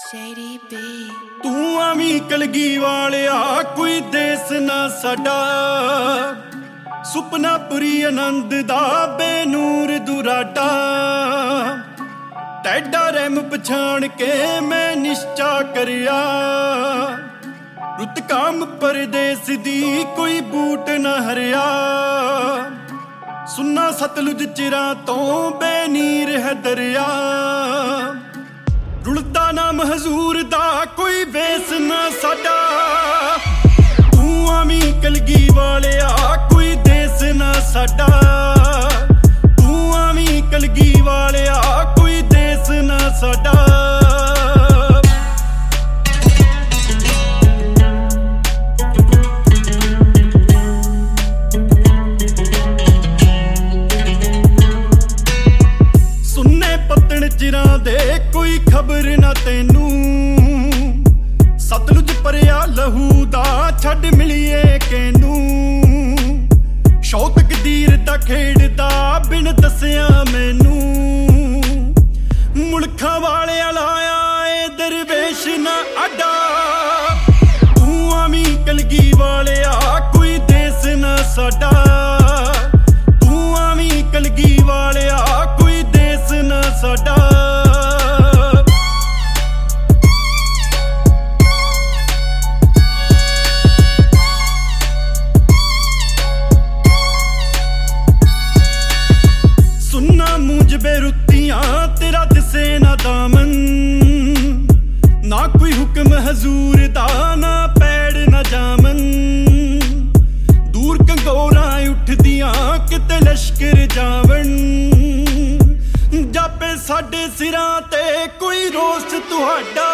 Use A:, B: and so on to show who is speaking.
A: JDB.
B: ਤੂੰ ਆਵੀਂ ਕਲਗੀ ਵਾਲਿਆ, ਕੋਈ ਦੇਸ ਨਾ ਸਾਡਾ। ਸੁਪਨਾ ਪੁਰੀ ਆਨੰਦ ਦਾ ਬੇਨੂਰ ਦੁਰਾਟਾ ਟੈਡਾ ਰਹਿਮ ਪਛਾਣ ਕੇ ਮੈਂ ਨਿਸ਼ਚਾ ਕਰਿਆ। ਰੁੱਤ ਕਾਮ ਪਰਦੇਸ ਦੀ ਕੋਈ ਬੂਟ ਨਾ ਹਰਿਆ। ਸੁਨਾ ਸਤਲੁਜ ਚਿਰਾਂ ਤੋਂ ਬੇਨੀਰ ਹੈ ਦਰਿਆ। ਰੁਲਦਾ ਨਾਮ ਹਜ਼ੂਰ ਦਾ ਕੋਈ ਵੇਸ ਨਾ ਸਾਡਾ। ਛੱਡ ਮਿਲੀਏ ਕਿਨੂੰ ਸ਼ੌਕ ਕਦੀਰ ਦਾ ਖੇਡਦਾ ਬਿਨ ਦੱਸਿਆ ਮੈਨੂੰ। ਮੁਲਖਾਂ ਵਾਲਿਆ ਲਾਇਆ ਏ ਦਰਵੇਸ਼ ਨਾ ਅੱਡਾ। ਲਸ਼ਕਰ ਜਾਵਣ। ਜਾਪੇ ਸਾਡੇ ਸਿਰਾਂ ਤੇ ਕੋਈ ਰੋਸ ਤੁਹਾਡਾ।